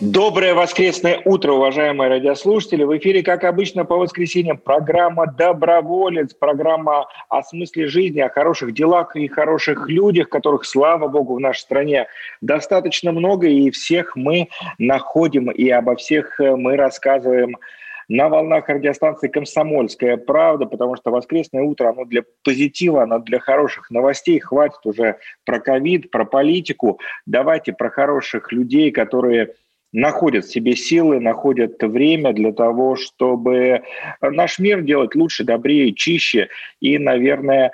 Доброе воскресное утро, уважаемые радиослушатели. В эфире, как обычно, по воскресеньям программа «Доброволец», программа о смысле жизни, о хороших делах и хороших людях, которых, слава богу, в нашей стране достаточно много, и всех мы находим, и обо всех мы рассказываем на волнах радиостанции «Комсомольская правда», потому что воскресное утро, оно для позитива, оно для хороших новостей. Хватит уже про ковид, про политику. Давайте про хороших людей, которые находят в себе силы, находят время для того, чтобы наш мир делать лучше, добрее, чище. И, наверное,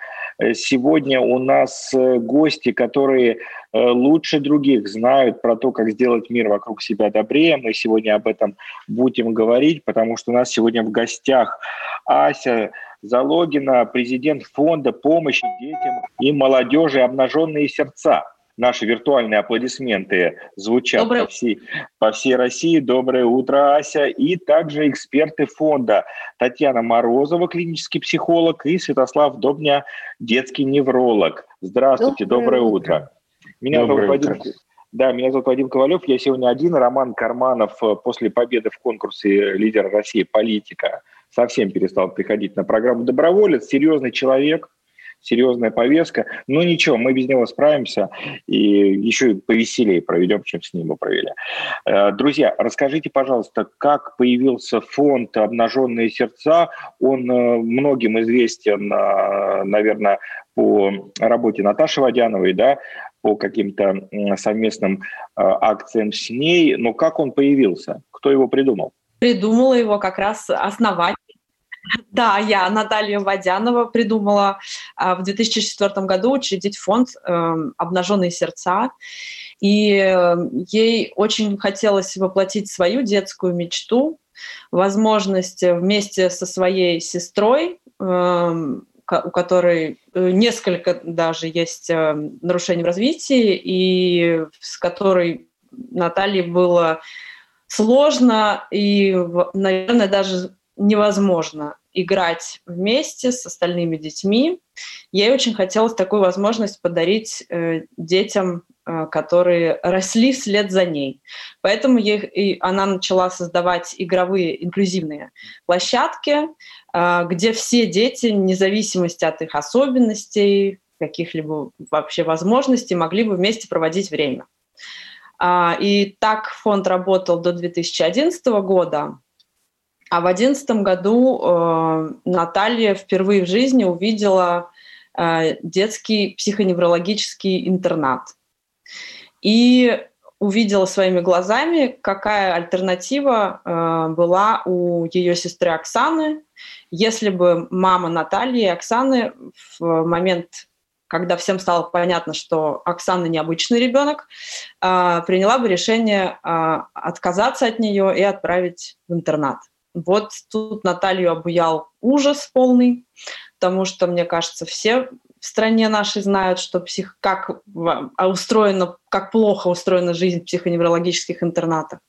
сегодня у нас э, гости, которые э, лучше других знают про то, как сделать мир вокруг себя добрее. Мы сегодня об этом будем говорить, потому что у нас сегодня в гостях Ася Залогина, президент фонда помощи детям и молодежи «Обнаженные сердца». Наши виртуальные аплодисменты звучат Доброе... по всей, по всей России. Доброе утро, Ася. И также эксперты фонда Татьяна Морозова, клинический психолог, и Святослав Добня, детский невролог. Здравствуйте, доброе, доброе утро. утро. Меня доброе зовут Вадим... Да, меня зовут Вадим Ковалев. Я сегодня один. Роман Карманов э, после победы в конкурсе «Лидер России. Политика» совсем перестал приходить на программу «Доброволец». Серьезный человек – серьезная повестка. Но ничего, мы без него справимся и еще и повеселее проведем, чем с ним мы провели. Э, друзья, расскажите, пожалуйста, как появился фонд «Обнаженные сердца». Он э, многим известен, э, наверное, по работе Наташи Водяновой, да, по каким-то совместным акциям с ней. Но как он появился? Кто его придумал? Придумала его как раз основатель да, я, Наталья Водянова, придумала а, в 2004 году учредить фонд эм, «Обнаженные сердца». И эм, ей очень хотелось воплотить свою детскую мечту, возможность вместе со своей сестрой, эм, у которой э, несколько даже есть нарушений в развитии, и с которой Наталье было сложно и, наверное, даже невозможно играть вместе с остальными детьми. Ей очень хотелось такую возможность подарить э, детям, э, которые росли вслед за ней. Поэтому ей, и она начала создавать игровые инклюзивные площадки, э, где все дети, вне зависимости от их особенностей, каких-либо вообще возможностей, могли бы вместе проводить время. А, и так фонд работал до 2011 года. А в 2011 году э, Наталья впервые в жизни увидела э, детский психоневрологический интернат. И увидела своими глазами, какая альтернатива э, была у ее сестры Оксаны, если бы мама Натальи и Оксаны в момент, когда всем стало понятно, что Оксана необычный ребенок, э, приняла бы решение э, отказаться от нее и отправить в интернат. Вот тут Наталью обуял ужас полный, потому что, мне кажется, все в стране нашей знают, что псих... как а, устроено, как плохо устроена жизнь в психоневрологических интернатах.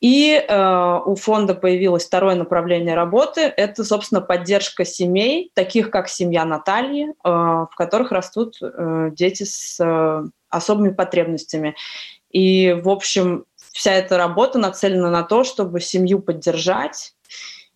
И э, у фонда появилось второе направление работы. Это, собственно, поддержка семей, таких как семья Натальи, э, в которых растут э, дети с э, особыми потребностями. И, в общем, вся эта работа нацелена на то, чтобы семью поддержать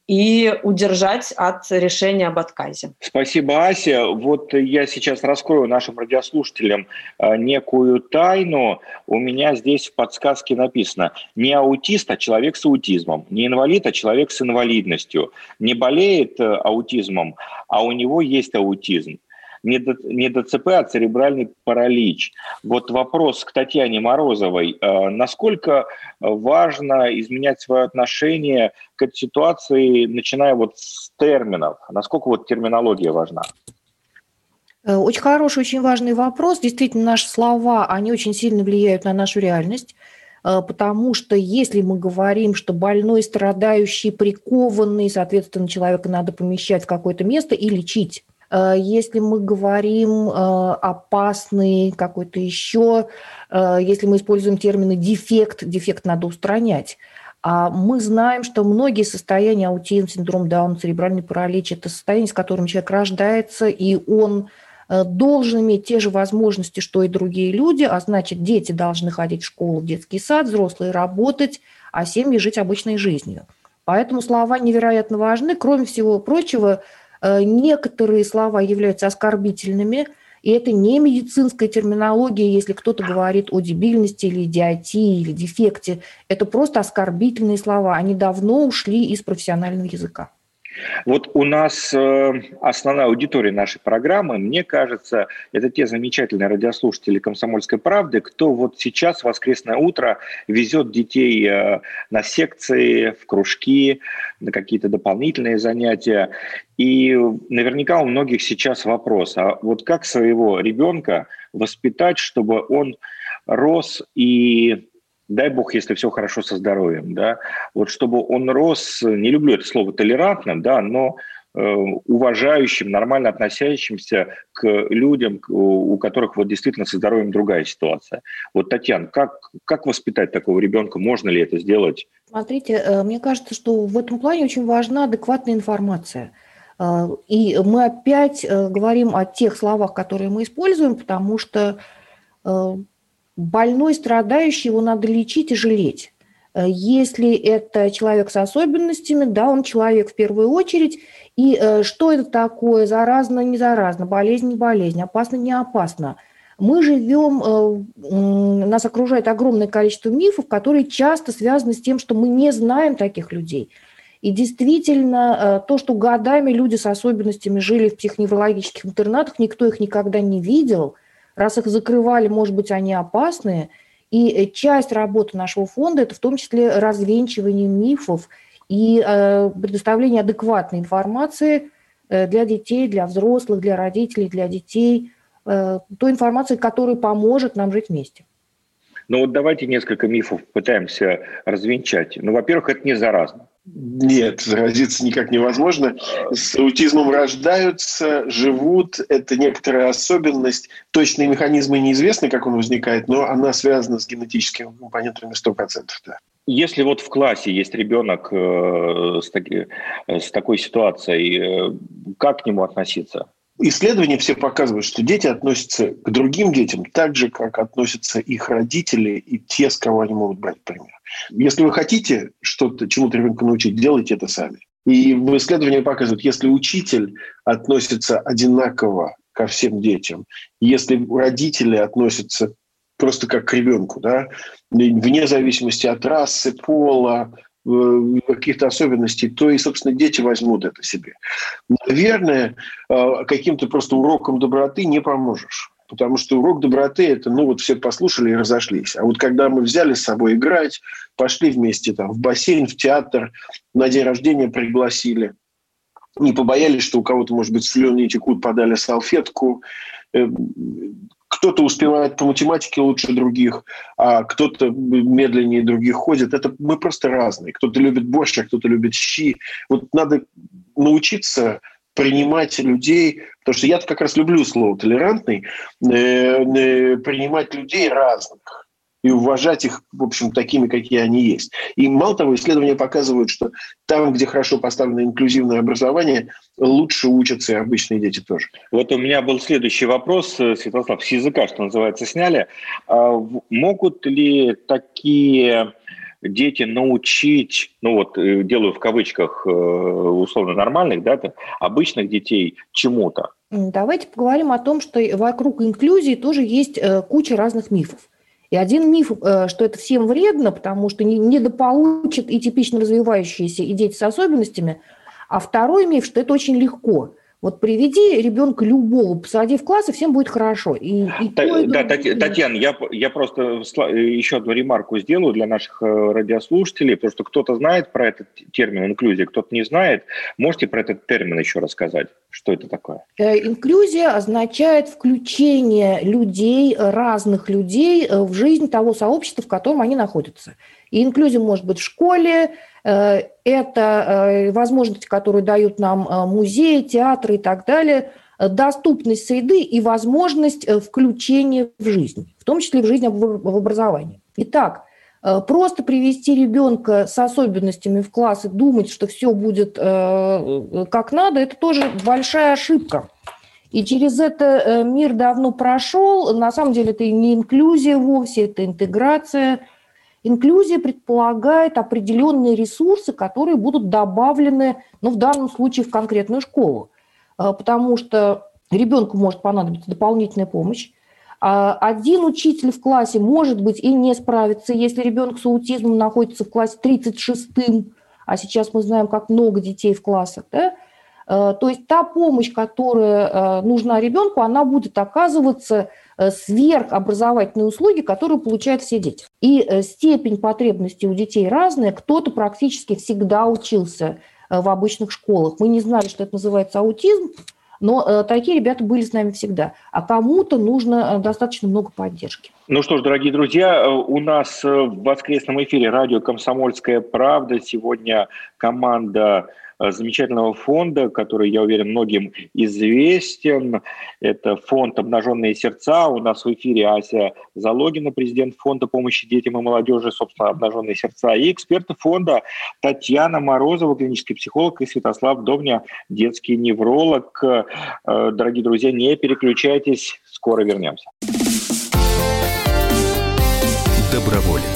и удержать от решения об отказе. Спасибо, Ася. Вот я сейчас раскрою нашим радиослушателям э, некую тайну. У меня здесь в подсказке написано не аутист, а человек с аутизмом, не инвалид, а человек с инвалидностью, не болеет э, аутизмом, а у него есть аутизм не, до, не ДЦП, а церебральный паралич. Вот вопрос к Татьяне Морозовой. Э, насколько важно изменять свое отношение к этой ситуации, начиная вот с терминов? Насколько вот терминология важна? Э, очень хороший, очень важный вопрос. Действительно, наши слова, они очень сильно влияют на нашу реальность. э, потому что если мы говорим, что больной, страдающий, прикованный, соответственно, человека надо помещать в какое-то место и лечить. Э, если мы говорим опасный какой-то еще, если мы используем термины дефект, дефект надо устранять. А мы знаем, что многие состояния аутизм, синдром Дауна, церебральный паралич – это состояние, с которым человек рождается, и он э, должен иметь те же возможности, что и другие люди, а значит, дети должны ходить в школу, в детский сад, взрослые работать, а семьи жить обычной жизнью. Поэтому слова невероятно важны. Кроме всего прочего, э, некоторые слова являются оскорбительными – и это не медицинская терминология, если кто-то говорит о дебильности или идиотии или дефекте. Это просто оскорбительные слова. Они давно ушли из профессионального языка. Вот у нас э, основная аудитория нашей программы, мне кажется, это те замечательные радиослушатели «Комсомольской правды», кто вот сейчас воскресное утро везет детей э, на секции, в кружки, на какие-то дополнительные занятия. И наверняка у многих сейчас вопрос, а вот как своего ребенка воспитать, чтобы он рос и дай бог, если все хорошо со здоровьем, да, вот чтобы он рос, не люблю это слово толерантным, да, но э, уважающим, нормально относящимся к людям, у которых вот действительно со здоровьем другая ситуация. Вот, Татьяна, как, как воспитать такого ребенка? Можно ли это сделать? Смотрите, э, мне кажется, что в этом плане очень важна адекватная информация. Э, и мы опять говорим о тех словах, которые мы используем, потому что больной, страдающий, его надо лечить и жалеть. Э, если это человек с особенностями, да, он человек в первую очередь. И э, что это такое? Заразно, не заразно, болезнь, не болезнь, опасно, не опасно. Мы живем, э, нас окружает огромное количество мифов, которые часто связаны с тем, что мы не знаем таких людей. И действительно, то, что годами люди с особенностями жили в психоневрологических интернатах, никто их никогда не видел – Раз их закрывали, может быть, они опасные. И э, часть работы нашего фонда – это в том числе развенчивание мифов и э, предоставление адекватной информации э, для детей, для взрослых, для родителей, для детей, той информации, которая поможет нам жить вместе. Ну вот давайте несколько мифов пытаемся развенчать. Ну, во-первых, это не заразно. Нет, заразиться никак невозможно. С аутизмом рождаются, живут. Это некоторая особенность. Точные механизмы неизвестны, как он возникает, но она связана с генетическими компонентами 100%. Да. Если вот в классе есть ребенок э, с, э, с такой ситуацией, э, как к нему относиться? Исследования все показывают, что дети относятся к другим детям так же, как относятся их родители и те, с кого они могут брать пример. Если вы хотите что-то, чему-то ребенка научить, делайте это сами. И в исследовании показывают, если учитель относится одинаково ко всем детям, если родители относятся просто как к ребенку, да, вне зависимости от расы, пола, каких-то особенностей, то и, собственно, дети возьмут это себе. Наверное, э, каким-то просто уроком доброты не поможешь. Потому что урок доброты – это, ну, вот все послушали и разошлись. А вот когда мы взяли с собой играть, пошли вместе там в бассейн, в театр, на день рождения пригласили, не побоялись, что у кого-то, может быть, слюни текут, подали салфетку, э, кто-то успевает по математике лучше других, а кто-то медленнее других ходит. Это мы просто разные. Кто-то любит борщ, а кто-то любит щи. Вот надо научиться принимать людей, потому что я как раз люблю слово толерантный, э, э, принимать людей разных и уважать их, в общем, такими, какие они есть. И мало того, исследования показывают, что там, где хорошо поставлено инклюзивное образование, лучше учатся и обычные дети тоже. Вот у меня был следующий вопрос, э, Святослав, с языка, что называется, сняли. А могут ли такие дети научить, ну вот э, делаю в кавычках э, условно нормальных, да, обычных детей чему-то? Давайте поговорим о том, что вокруг инклюзии тоже есть куча разных мифов. И один миф, что это всем вредно, потому что недополучат и типично развивающиеся, и дети с особенностями. А второй миф, что это очень легко. Вот приведи ребенка любого, посади в класс, и всем будет хорошо. И, и Та, то, и да, Татьяна, я, я просто еще одну ремарку сделаю для наших э, радиослушателей, потому что кто-то знает про этот термин инклюзия, кто-то не знает. Можете про этот термин еще рассказать? Что это такое? Э, инклюзия означает включение людей, разных людей э, в жизнь того сообщества, в котором они находятся. И инклюзия может быть в школе, э, это э, возможности, которые дают нам э, музеи, театры и так далее, доступность среды и возможность включения в жизнь, в том числе в жизнь в образовании. Итак, просто привести ребенка с особенностями в класс и думать, что все будет как надо, это тоже большая ошибка. И через это мир давно прошел. На самом деле это не инклюзия вовсе, это интеграция – Инклюзия предполагает определенные ресурсы, которые будут добавлены, ну, в данном случае, в конкретную школу, а, потому что ребенку может понадобиться дополнительная помощь. А, один учитель в классе может быть и не справится, если ребенок с аутизмом находится в классе 36-м, а сейчас мы знаем, как много детей в классах, да? А, то есть та помощь, которая нужна ребенку, она будет оказываться Э, сверхобразовательные услуги, которые получают все дети. И э, степень потребностей у детей разная. Кто-то практически всегда учился э, в обычных школах. Мы не знали, что это называется аутизм, но такие ребята были с нами всегда. А кому-то нужно достаточно много поддержки. Ну что ж, дорогие друзья, у нас в воскресном эфире радио «Комсомольская правда». Сегодня команда Э, замечательного фонда, который, я уверен, многим известен. Это фонд «Обнаженные сердца». У нас в эфире Ася Залогина, президент фонда помощи детям и молодежи, собственно, «Обнаженные сердца». И эксперты фонда Татьяна Морозова, клинический психолог, и Святослав Довня, детский невролог. Э, дорогие друзья, не переключайтесь, скоро вернемся. Доброволец.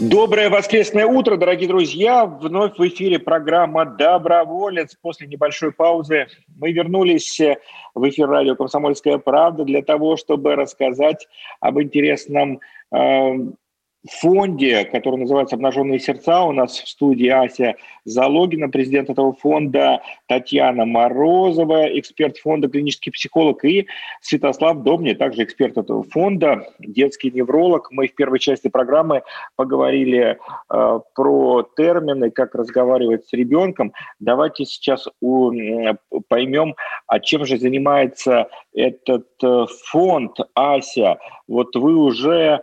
Доброе воскресное утро, дорогие друзья. Вновь в эфире программа «Доброволец». После небольшой паузы мы вернулись в эфир радио «Комсомольская правда» для того, чтобы рассказать об интересном э, фонде, который называется «Обнаженные сердца». У нас в студии Ася Залогина, президент этого фонда, Татьяна Морозова, эксперт фонда, клинический психолог, и Святослав Добни, также эксперт этого фонда, детский невролог. Мы в первой части программы поговорили э, про термины, как разговаривать с ребенком. Давайте сейчас у, поймем, а чем же занимается этот э, фонд, Ася. Вот вы уже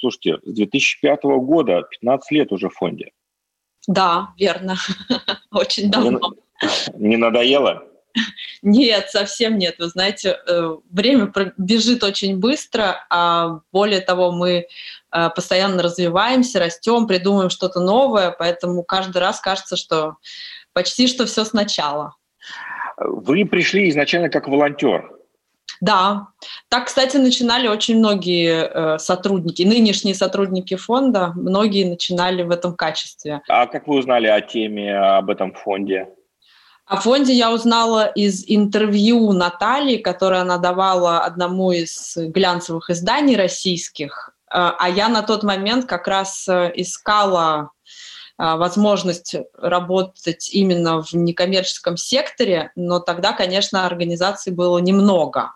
слушайте, с 2005 года, 15 лет уже в фонде. Да, верно. Очень давно. Не, не надоело? Нет, совсем нет. Вы знаете, э, время бежит очень быстро, а более того, мы э, постоянно развиваемся, растем, придумываем что-то новое, поэтому каждый раз кажется, что почти что все сначала. Вы пришли изначально как волонтер. Да, так, кстати, начинали очень многие э, сотрудники, нынешние сотрудники фонда, многие начинали в этом качестве. А как вы узнали о теме, об этом фонде? О фонде я узнала из интервью Натальи, которое она давала одному из глянцевых изданий российских. Э, а я на тот момент как раз э, искала э, возможность работать именно в некоммерческом секторе, но тогда, конечно, организаций было немного.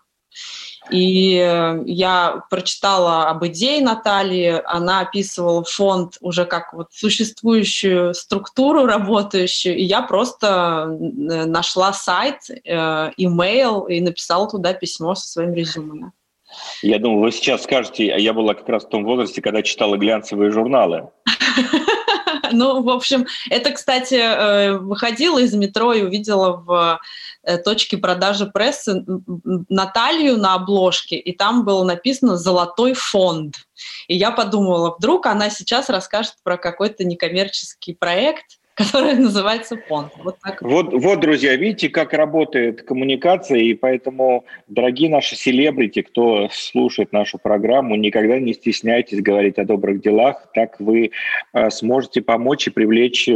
И э, я прочитала об идее Натальи, она описывала фонд уже как вот существующую структуру работающую, и я просто э, нашла сайт, э, имейл и написала туда письмо со своим резюме. Я думаю, вы сейчас скажете, я была как раз в том возрасте, когда читала глянцевые журналы. Ну, в общем, это, кстати, выходила из метро и увидела в Э, точки продажи прессы Наталью на обложке, и там было написано «Золотой фонд». И я подумала, вдруг она сейчас расскажет про какой-то некоммерческий проект, которая называется фонд. Вот, так. вот, вот, друзья, видите, как работает коммуникация, и поэтому, дорогие наши селебрити, кто слушает нашу программу, никогда не стесняйтесь говорить о добрых делах, так вы э, сможете помочь и привлечь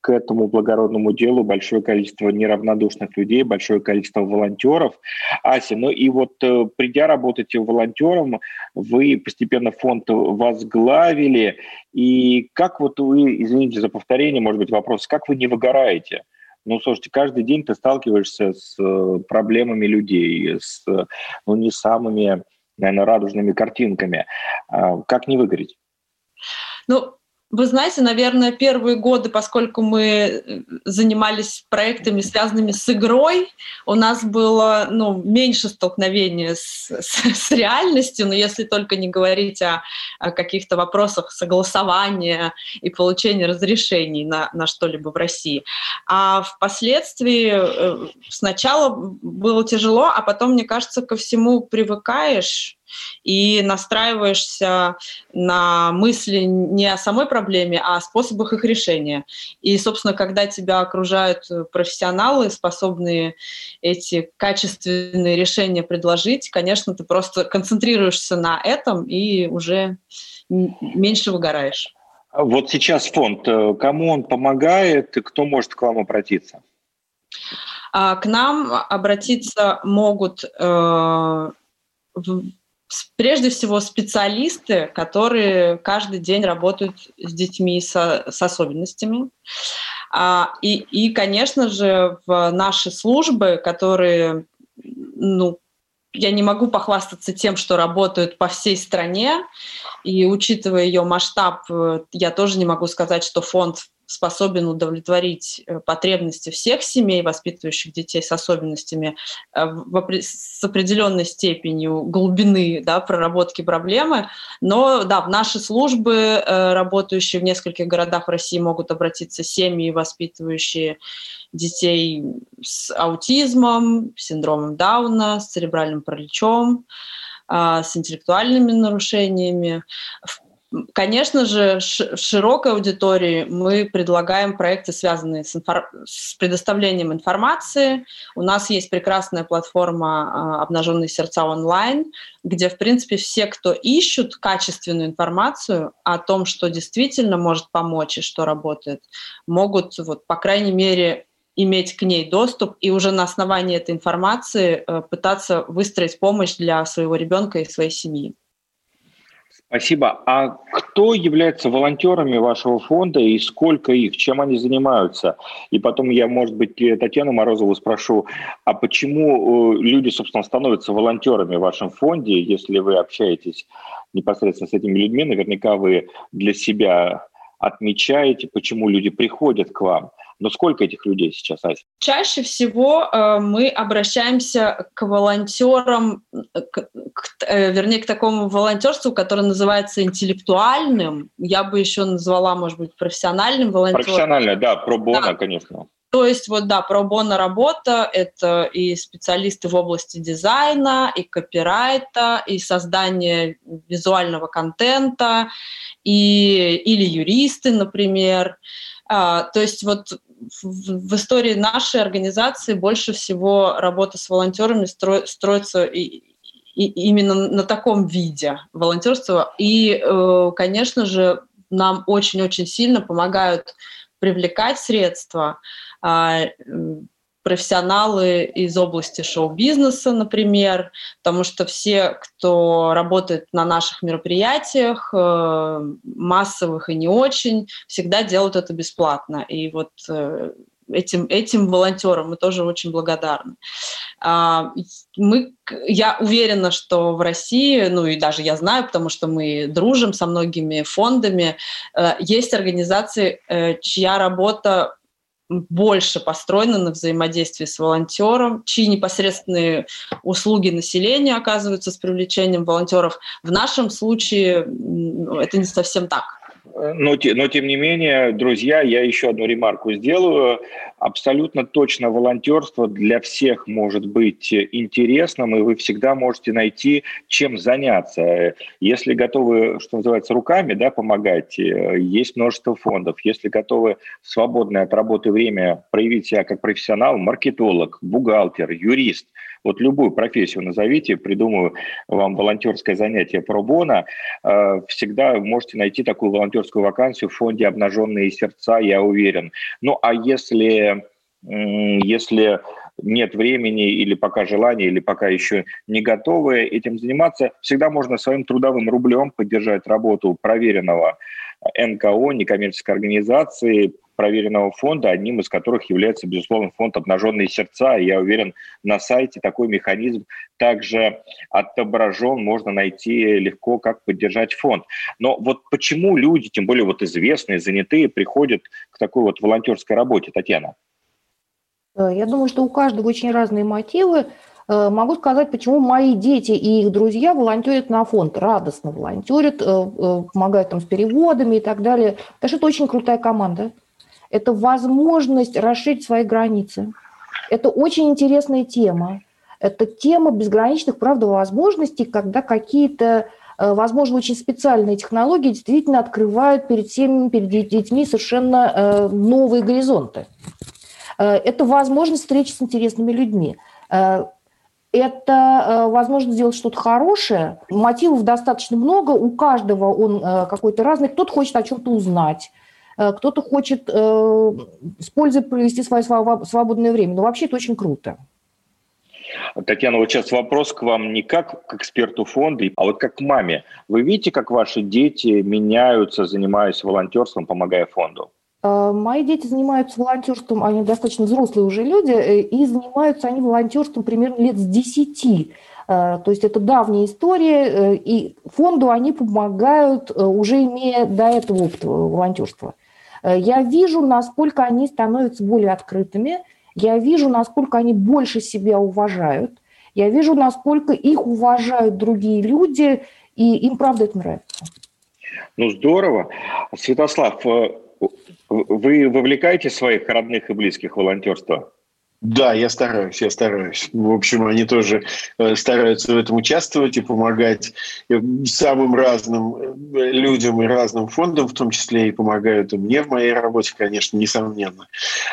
к этому благородному делу большое количество неравнодушных людей, большое количество волонтеров. Ася, ну и вот э, придя работать волонтером, вы постепенно фонд возглавили. И как вот вы, извините за повторение, может быть, вопрос, как вы не выгораете? Ну, слушайте, каждый день ты сталкиваешься с э, проблемами людей, с ну, не самыми, наверное, радужными картинками. А как не выгореть? Ну, вы знаете, наверное, первые годы, поскольку мы э, занимались проектами, связанными с игрой, у нас было ну, меньше столкновения с, с, с реальностью, но если только не говорить о, о каких-то вопросах согласования и получения разрешений на, на что-либо в России. А впоследствии э, сначала было тяжело, а потом, мне кажется, ко всему привыкаешь, и настраиваешься на мысли не о самой проблеме, а о способах их решения. И, собственно, когда тебя окружают профессионалы, способные эти качественные решения предложить, конечно, ты просто концентрируешься на этом и уже меньше выгораешь. Вот сейчас фонд, э, кому он помогает, и кто может к вам обратиться? А, к нам обратиться могут э, прежде всего специалисты, которые каждый день работают с детьми со, с особенностями. А, и, и, конечно же, в наши службы, которые, ну, я не могу похвастаться тем, что работают по всей стране, и учитывая ее масштаб, э, я тоже не могу сказать, что фонд способен удовлетворить э, потребности всех семей, воспитывающих детей с особенностями, э, с определенной степенью глубины да, проработки проблемы. Но да, в наши службы, э, работающие в нескольких городах России, могут обратиться семьи, воспитывающие детей с аутизмом, синдромом Дауна, с церебральным параличом, с интеллектуальными нарушениями. В Конечно же, широкой аудитории мы предлагаем проекты, связанные с, инфор... с предоставлением информации. У нас есть прекрасная платформа а, «Обнаженные сердца онлайн», где, в принципе, все, кто ищут качественную информацию о том, что действительно может помочь и что работает, могут, вот, по крайней мере, иметь к ней доступ и уже на основании этой информации э, пытаться выстроить помощь для своего ребенка и своей семьи. Спасибо. А кто является волонтерами вашего фонда и сколько их, чем они занимаются? И потом я, может быть, Татьяну Морозову спрошу, а почему э, люди, собственно, становятся волонтерами в вашем фонде, если вы общаетесь непосредственно с этими людьми, наверняка вы для себя отмечаете, почему люди приходят к вам. Но сколько этих людей сейчас, Ася? Чаще всего э, мы обращаемся к волонтерам, к, к, э, вернее, к такому волонтерству, которое называется интеллектуальным. Я бы еще назвала, может быть, профессиональным волонтером. Профессиональное, да, пробона, да. конечно. То есть вот да, пробона работа — это и специалисты в области дизайна, и копирайта, и создания визуального контента, и, или юристы, например. А, то есть вот в, в истории нашей организации больше всего работа с волонтерами стро, строится и, и, именно на таком виде волонтерства. И, э, конечно же, нам очень-очень сильно помогают привлекать средства а, профессионалы из области шоу-бизнеса, например, потому что все, кто работает на наших мероприятиях, э, массовых и не очень, всегда делают это бесплатно. И вот э, этим, этим волонтерам мы тоже очень благодарны. А, мы, я уверена, что в России, ну и даже я знаю, потому что мы дружим со многими фондами, э, есть организации, чья работа больше построена на взаимодействии с волонтером, чьи непосредственные услуги населения оказываются с привлечением волонтеров. В нашем случае это не совсем так. Но, но тем не менее, друзья, я еще одну ремарку сделаю. Абсолютно точно волонтерство для всех может быть интересным, и вы всегда можете найти, чем заняться. Если готовы, что называется, руками да, помогать, э, есть множество фондов. Если готовы свободное от работы время проявить себя как профессионал, маркетолог, бухгалтер, юрист – вот любую профессию назовите, придумаю вам волонтерское занятие пробона, э, всегда можете найти такую волонтерскую вакансию в фонде «Обнаженные сердца», я уверен. Ну, а если, если нет времени или пока желания, или пока еще не готовы этим заниматься, всегда можно своим трудовым рублем поддержать работу проверенного НКО, некоммерческой организации, проверенного фонда, одним из которых является, безусловно, фонд «Обнаженные сердца». И я уверен, на сайте такой механизм также отображен, можно найти легко, как поддержать фонд. Но вот почему люди, тем более вот известные, занятые, приходят к такой вот волонтерской работе, Татьяна? Я думаю, что у каждого очень разные мотивы. Э, могу сказать, почему мои дети и их друзья волонтерят на фонд, радостно волонтерят, э, помогают там с переводами и так далее. Потому что это очень крутая команда это возможность расширить свои границы. Это очень интересная тема. Это тема безграничных, правда, возможностей, когда какие-то, э, возможно, очень специальные технологии действительно открывают перед семьями, перед детьми совершенно э, новые горизонты. Э, это возможность встречи с интересными людьми. Это возможность сделать что-то хорошее. Мотивов достаточно много, у каждого он какой-то разный. Кто-то хочет о чем-то узнать, Э, кто-то хочет э, с пользой провести свое свободное время. Но вообще это очень круто. Татьяна, вот сейчас вопрос к вам не как к эксперту фонда, а вот как к маме. Вы видите, как ваши дети меняются, занимаясь волонтерством, помогая фонду? Э, мои дети занимаются волонтерством, они достаточно взрослые уже люди, и занимаются они волонтерством примерно лет с 10. То есть это давняя история, и фонду они помогают, уже имея до этого опыт волонтерства. Э, я вижу, насколько они становятся более открытыми, я вижу, насколько они больше себя уважают, я вижу, насколько их уважают другие люди, и им, правда, это нравится. Ну, здорово. Святослав, э, вы вовлекаете своих родных и близких в волонтерство? Да, я стараюсь, я стараюсь. В общем, они тоже э, стараются в этом участвовать и помогать э, самым разным э, людям и разным фондам, в том числе и помогают и мне в моей работе, конечно, несомненно.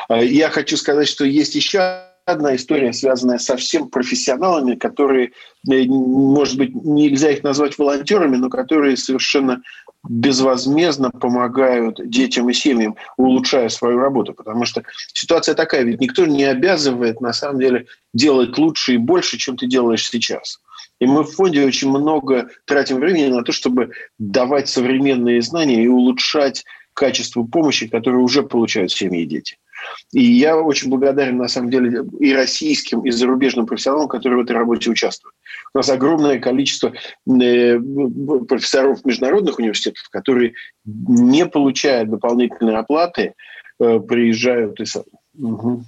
Я хочу сказать, что есть еще одна история, связанная со всем профессионалами, которые, может быть, нельзя их назвать волонтерами, но которые совершенно безвозмездно помогают детям и семьям, улучшая свою работу. Потому что ситуация такая, ведь никто не обязывает, на самом деле, делать лучше и больше, чем ты делаешь сейчас. И мы в фонде очень много тратим времени на то, чтобы давать современные знания и улучшать качество помощи, которую уже получают семьи и дети. И я очень благодарен, на самом деле, и российским, и зарубежным профессионалам, которые в этой работе участвуют. У нас огромное количество э, профессоров международных университетов, которые, не получая дополнительной оплаты, э, приезжают и... Угу.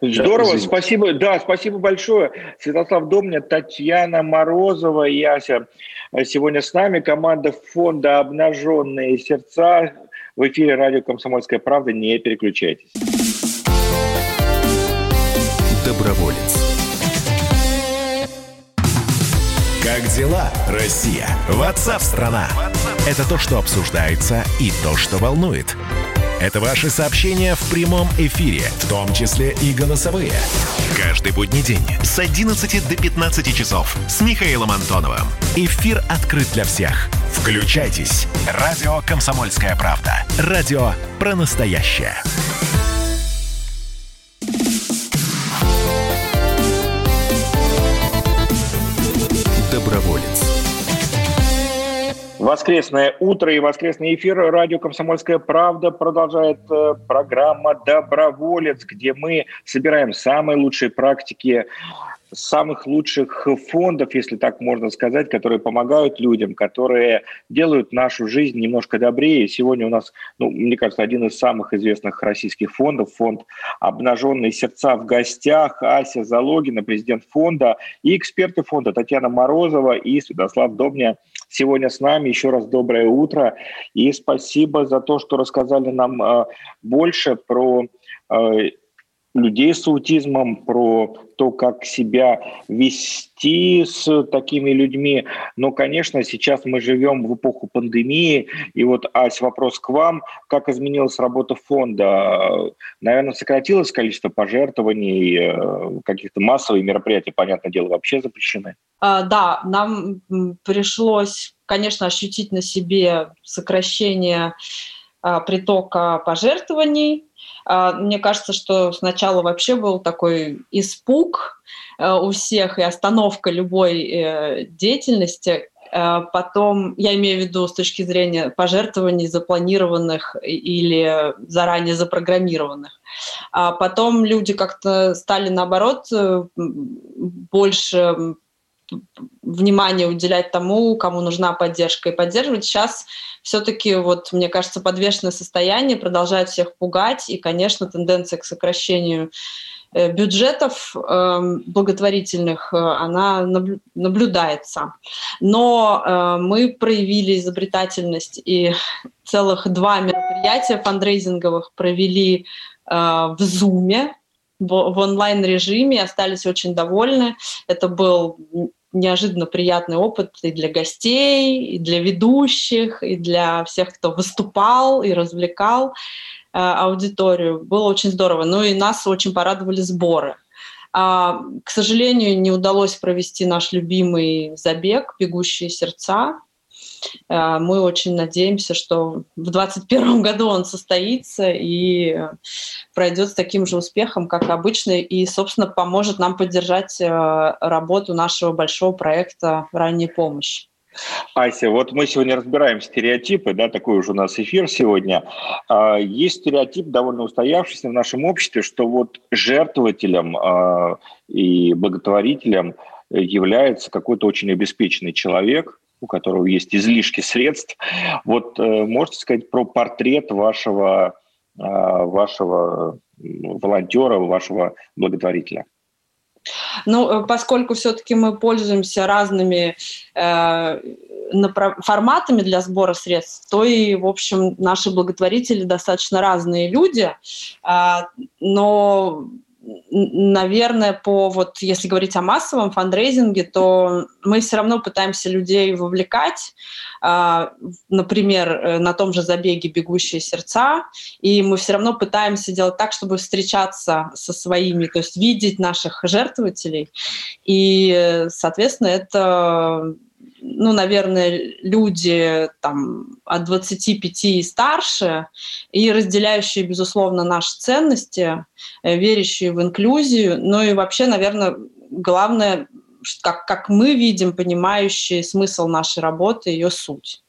Здорово, да, спасибо. Да, спасибо большое. Святослав Домня, Татьяна Морозова, Яся. Сегодня с нами команда фонда «Обнаженные сердца». В эфире радио «Комсомольская правда». Не переключайтесь. Доброволец. Как дела, Россия? Ватсап-страна! Это то, что обсуждается и то, что волнует. Это ваши сообщения в прямом эфире, в том числе и голосовые. Каждый будний день с 11 до 15 часов с Михаилом Антоновым. Эфир открыт для всех. Включайтесь. Радио «Комсомольская правда». Радио про настоящее. Доброволец. Воскресное утро и воскресный эфир радио «Комсомольская правда» продолжает э, программа «Доброволец», где мы собираем самые лучшие практики самых лучших фондов, если так можно сказать, которые помогают людям, которые делают нашу жизнь немножко добрее. Сегодня у нас, ну, мне кажется, один из самых известных российских фондов, фонд «Обнаженные сердца» в гостях, Ася Залогина, президент фонда, и эксперты фонда Татьяна Морозова и Святослав Добня сегодня с нами. Еще раз доброе утро и спасибо за то, что рассказали нам э, больше про э, людей с аутизмом, про то, как себя вести с такими людьми. Но, конечно, сейчас мы живем в эпоху пандемии. И вот, Ась, вопрос к вам. Как изменилась работа фонда? Наверное, сократилось количество пожертвований, э, каких-то массовых мероприятий, понятное дело, вообще запрещены? А, да, нам пришлось, конечно, ощутить на себе сокращение а, притока пожертвований, мне кажется, что сначала вообще был такой испуг э, у всех и остановка любой э, деятельности. Э, потом, я имею в виду с точки зрения пожертвований запланированных или заранее запрограммированных. А потом люди как-то стали, наоборот, больше внимание уделять тому, кому нужна поддержка, и поддерживать. Сейчас все-таки, вот, мне кажется, подвешенное состояние продолжает всех пугать, и, конечно, тенденция к сокращению э, бюджетов э, благотворительных, э, она наблюдается. Но э, мы проявили изобретательность и целых два мероприятия фандрейзинговых провели в Зуме, в, онлайн-режиме, остались очень довольны. Это был неожиданно приятный опыт и для гостей, и для ведущих, и для всех, кто выступал и развлекал э, аудиторию. Было очень здорово. Ну и нас очень порадовали сборы. А, к сожалению, не удалось провести наш любимый забег «Бегущие сердца», мы очень надеемся, что в 2021 году он состоится и пройдет с таким же успехом, как обычно, и, собственно, поможет нам поддержать э, работу нашего большого проекта «Ранняя помощь». Ася, вот мы сегодня разбираем стереотипы, да, такой уже у нас эфир сегодня. А, есть стереотип довольно устоявшийся в нашем обществе, что вот жертвователем а, и благотворителем является какой-то очень обеспеченный человек, у которого есть излишки средств. Вот э, можете сказать про портрет вашего, э, вашего волонтера, вашего благотворителя? Ну, э, поскольку все-таки мы пользуемся разными э, форматами для сбора средств, то и, в общем, наши благотворители достаточно разные люди, э, но наверное, по вот, если говорить о массовом фандрейзинге, то мы все равно пытаемся людей вовлекать, а, например, э, на том же забеге «Бегущие сердца», и мы все равно пытаемся делать так, чтобы встречаться со своими, то есть видеть наших жертвователей, и, соответственно, это ну, наверное, люди там, от 25 и старше, и разделяющие, безусловно, наши ценности, э, верящие в инклюзию, ну и вообще, наверное, главное, как, как мы видим, понимающие смысл нашей работы, ее суть.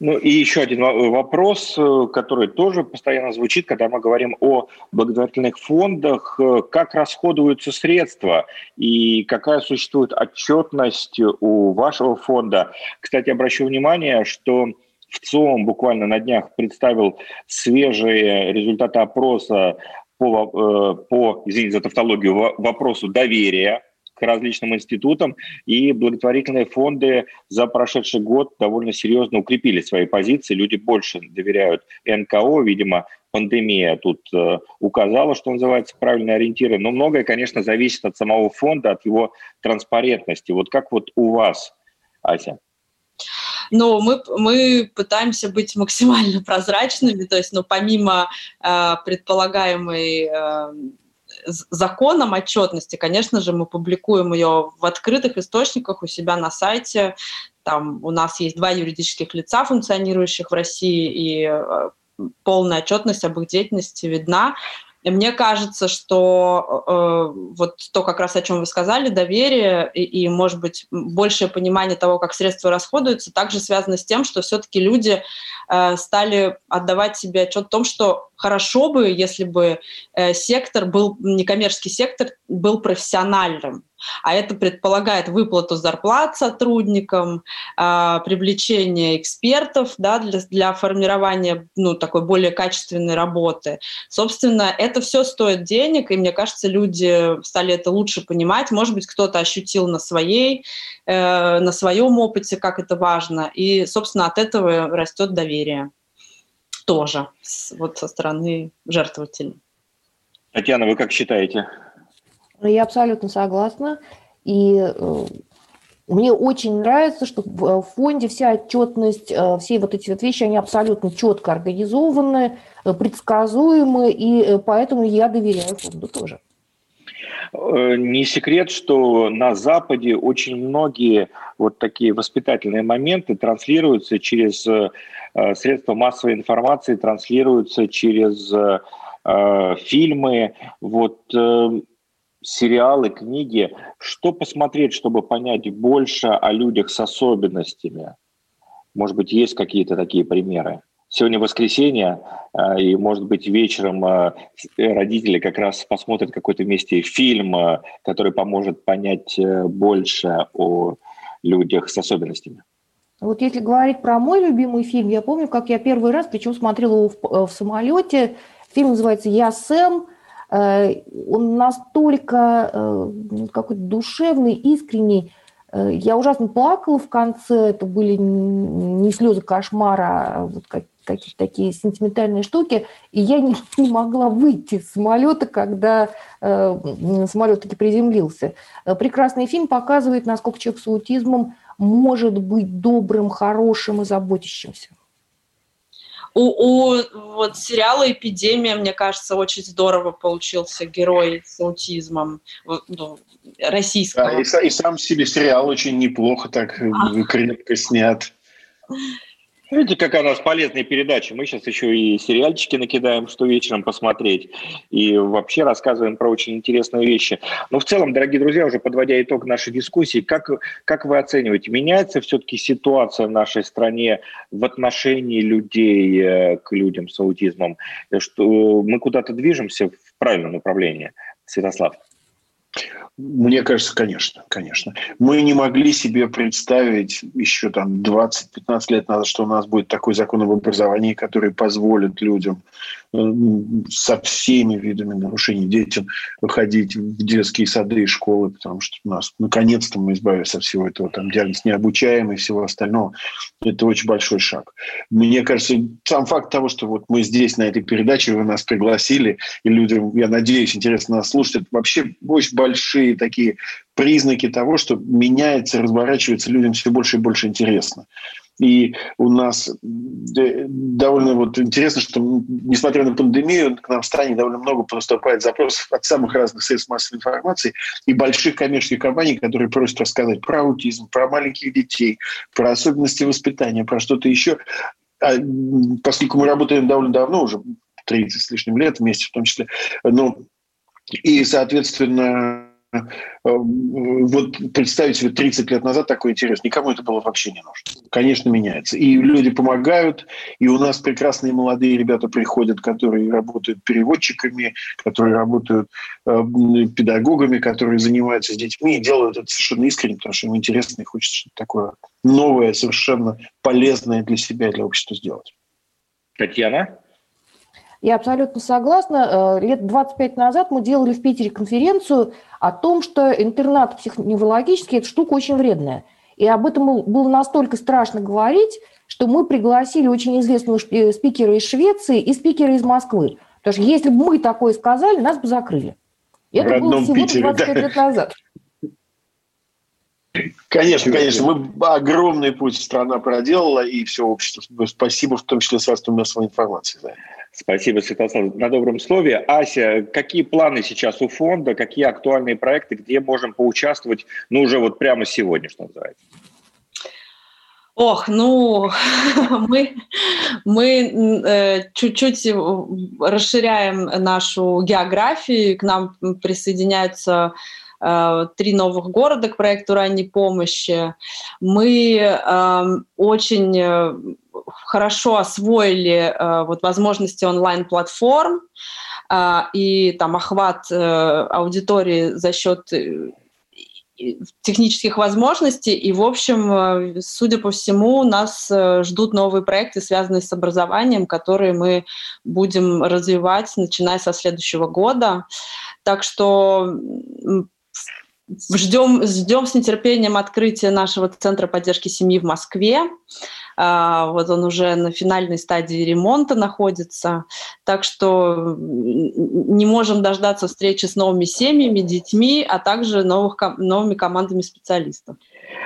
Ну и еще один вопрос, э, который тоже постоянно звучит, когда мы говорим о благотворительных фондах. Э, как расходуются средства и какая существует отчетность у вашего фонда? Кстати, обращу внимание, что в ЦОМ буквально на днях представил свежие результаты опроса по, э, по извините за тавтологию, вопросу доверия к различным институтам, и благотворительные фонды за прошедший год довольно серьезно укрепили свои позиции. Люди больше доверяют НКО, видимо, пандемия тут э, указала, что называется, правильные ориентиры. Но многое, конечно, зависит от самого фонда, от его транспарентности. Вот как вот у вас, Ася? но мы, мы пытаемся быть максимально прозрачными, то есть, ну, помимо э, предполагаемой э, законом отчетности, конечно же, мы публикуем ее в открытых источниках у себя на сайте. Там у нас есть два юридических лица, функционирующих в России, и э, полная отчетность об их деятельности видна. Мне кажется, что э, вот то, как раз о чем вы сказали, доверие и, и, может быть, большее понимание того, как средства расходуются, также связано с тем, что все-таки люди э, стали отдавать себе отчет о том, что хорошо бы, если бы э, сектор был, некоммерческий сектор был профессиональным. А это предполагает выплату зарплат сотрудникам, а, привлечение экспертов да, для, для формирования ну, такой более качественной работы. Собственно, это все стоит денег, и мне кажется, люди стали это лучше понимать. Может быть, кто-то ощутил на, своей, э, на своем опыте, как это важно. И, собственно, от этого растет доверие тоже вот со стороны жертвователей. Татьяна, вы как считаете? Я абсолютно согласна. И э, мне очень нравится, что в фонде вся отчетность, э, все вот эти вот вещи, они абсолютно четко организованы, э, предсказуемы, и поэтому я доверяю фонду тоже. Не секрет, что на Западе очень многие вот такие воспитательные моменты транслируются через средства массовой информации, транслируются через фильмы. Вот сериалы, книги, что посмотреть, чтобы понять больше о людях с особенностями? Может быть, есть какие-то такие примеры? Сегодня воскресенье, а, и, может быть, вечером а, родители как раз посмотрят какой-то вместе фильм, а, который поможет понять э, больше о людях с особенностями. Вот если говорить про мой любимый фильм, я помню, как я первый раз, причем смотрела его в, э, в самолете. Фильм называется «Я Сэм», Э, он настолько э, ну, какой-то душевный, искренний. Э, я ужасно плакала в конце, это были не слезы кошмара, а вот какие-то такие сентиментальные штуки, и я не, могла выйти с самолета, когда э, самолет таки приземлился. Прекрасный фильм показывает, насколько человек с аутизмом может быть добрым, хорошим и заботящимся. У, у вот сериала «Эпидемия», мне кажется, очень здорово получился герой с аутизмом ну, российского. Да, и, и сам себе сериал очень неплохо так а. крепко снят. Видите, какая у нас полезная передача. Мы сейчас еще и сериальчики накидаем, что вечером посмотреть. И вообще рассказываем про очень интересные вещи. Но в целом, дорогие друзья, уже подводя итог нашей дискуссии, как, как вы оцениваете, меняется все-таки ситуация в нашей стране в отношении людей э, к людям с аутизмом? Что мы куда-то движемся в правильном направлении? Святослав. Мне кажется, конечно, конечно. Мы не могли себе представить еще там 20-15 лет назад, что у нас будет такой закон об образовании, который позволит людям со всеми видами нарушений детям выходить в детские сады и школы, потому что у нас наконец-то мы избавились от всего этого, там диагноз необучаемый и всего остального. Это очень большой шаг. Мне кажется, сам факт того, что вот мы здесь на этой передаче, вы нас пригласили, и людям, я надеюсь, интересно нас слушать, это вообще очень большие такие признаки того, что меняется, разворачивается людям все больше и больше интересно. И у нас довольно вот интересно, что несмотря на пандемию, к нам в стране довольно много поступает запросов от самых разных средств массовой информации и больших коммерческих компаний, которые просят рассказать про аутизм, про маленьких детей, про особенности воспитания, про что-то еще. А, поскольку мы работаем довольно давно, уже 30 с лишним лет вместе в том числе, ну, и, соответственно, Э, вот представить себе 30 лет назад такой интерес, никому это было вообще не нужно. Конечно, меняется. И люди помогают, и у нас прекрасные молодые ребята приходят, которые работают переводчиками, которые работают э, педагогами, которые занимаются с детьми и делают это совершенно искренне, потому что им интересно и хочется что-то такое новое, совершенно полезное для себя и для общества сделать. Татьяна? Я абсолютно согласна. Э, лет 25 назад мы делали в Питере конференцию о том, что интернат психоневрологический – это штука очень вредная. И об этом было настолько страшно говорить, что мы пригласили очень известного э, спикера из Швеции и спикера из Москвы. Потому что если бы мы такое сказали, нас бы закрыли. И это было всего Питере, 25 да. лет назад. Конечно, конечно. Мы огромный путь страна проделала, и все общество. Спасибо, в том числе средствам массовой информации это. Спасибо, Святослав, на добром слове. Ася, какие планы сейчас у фонда, какие актуальные проекты, где можем поучаствовать, ну, уже вот прямо сегодня, что называется? Ох, ну, мы, мы э, чуть-чуть расширяем нашу географию, к нам присоединяются э, три новых города к проекту ранней помощи. Мы э, очень э, хорошо освоили э, вот возможности онлайн-платформ э, и там охват э, аудитории за счет технических возможностей. И, в общем, судя по всему, нас ждут новые проекты, связанные с образованием, которые мы будем развивать, начиная со следующего года. Так что Ждем, ждем с нетерпением открытия нашего Центра поддержки семьи в Москве. А, вот он уже на финальной стадии ремонта находится. Так что не можем дождаться встречи с новыми семьями, детьми, а также новых, новыми командами специалистов.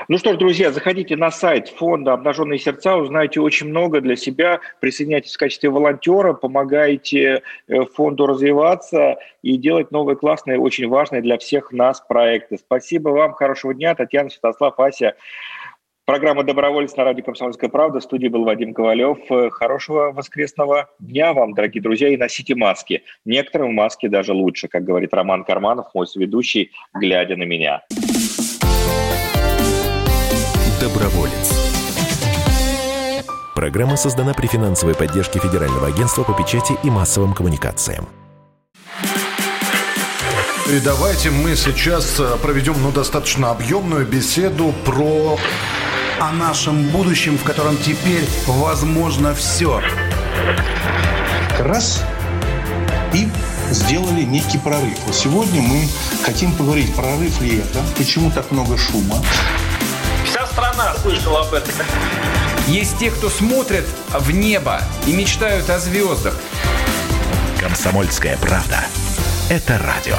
Ну что ж, друзья, заходите на сайт фонда «Обнаженные сердца», узнаете очень много для себя, присоединяйтесь в качестве волонтера, помогайте э, фонду развиваться и делать новые классные, очень важные для всех нас проекты. Спасибо вам, хорошего дня. Татьяна, Святослав, Ася. Программа «Доброволец» на радио «Комсомольская правда». В студии был Вадим Ковалев. Э, хорошего воскресного дня вам, дорогие друзья, и носите маски. Некоторым маски даже лучше, как говорит Роман Карманов, мой сведущий, глядя на меня доброволец. Программа создана при финансовой поддержке Федерального агентства по печати и массовым коммуникациям. И давайте мы сейчас э, проведем ну, достаточно объемную беседу про... О нашем будущем, в котором теперь возможно все. Раз и сделали некий прорыв. Сегодня мы хотим поговорить, прорыв ли это, почему так много шума, страна слышала об этом. Есть те, кто смотрят в небо и мечтают о звездах. Комсомольская правда. Это радио.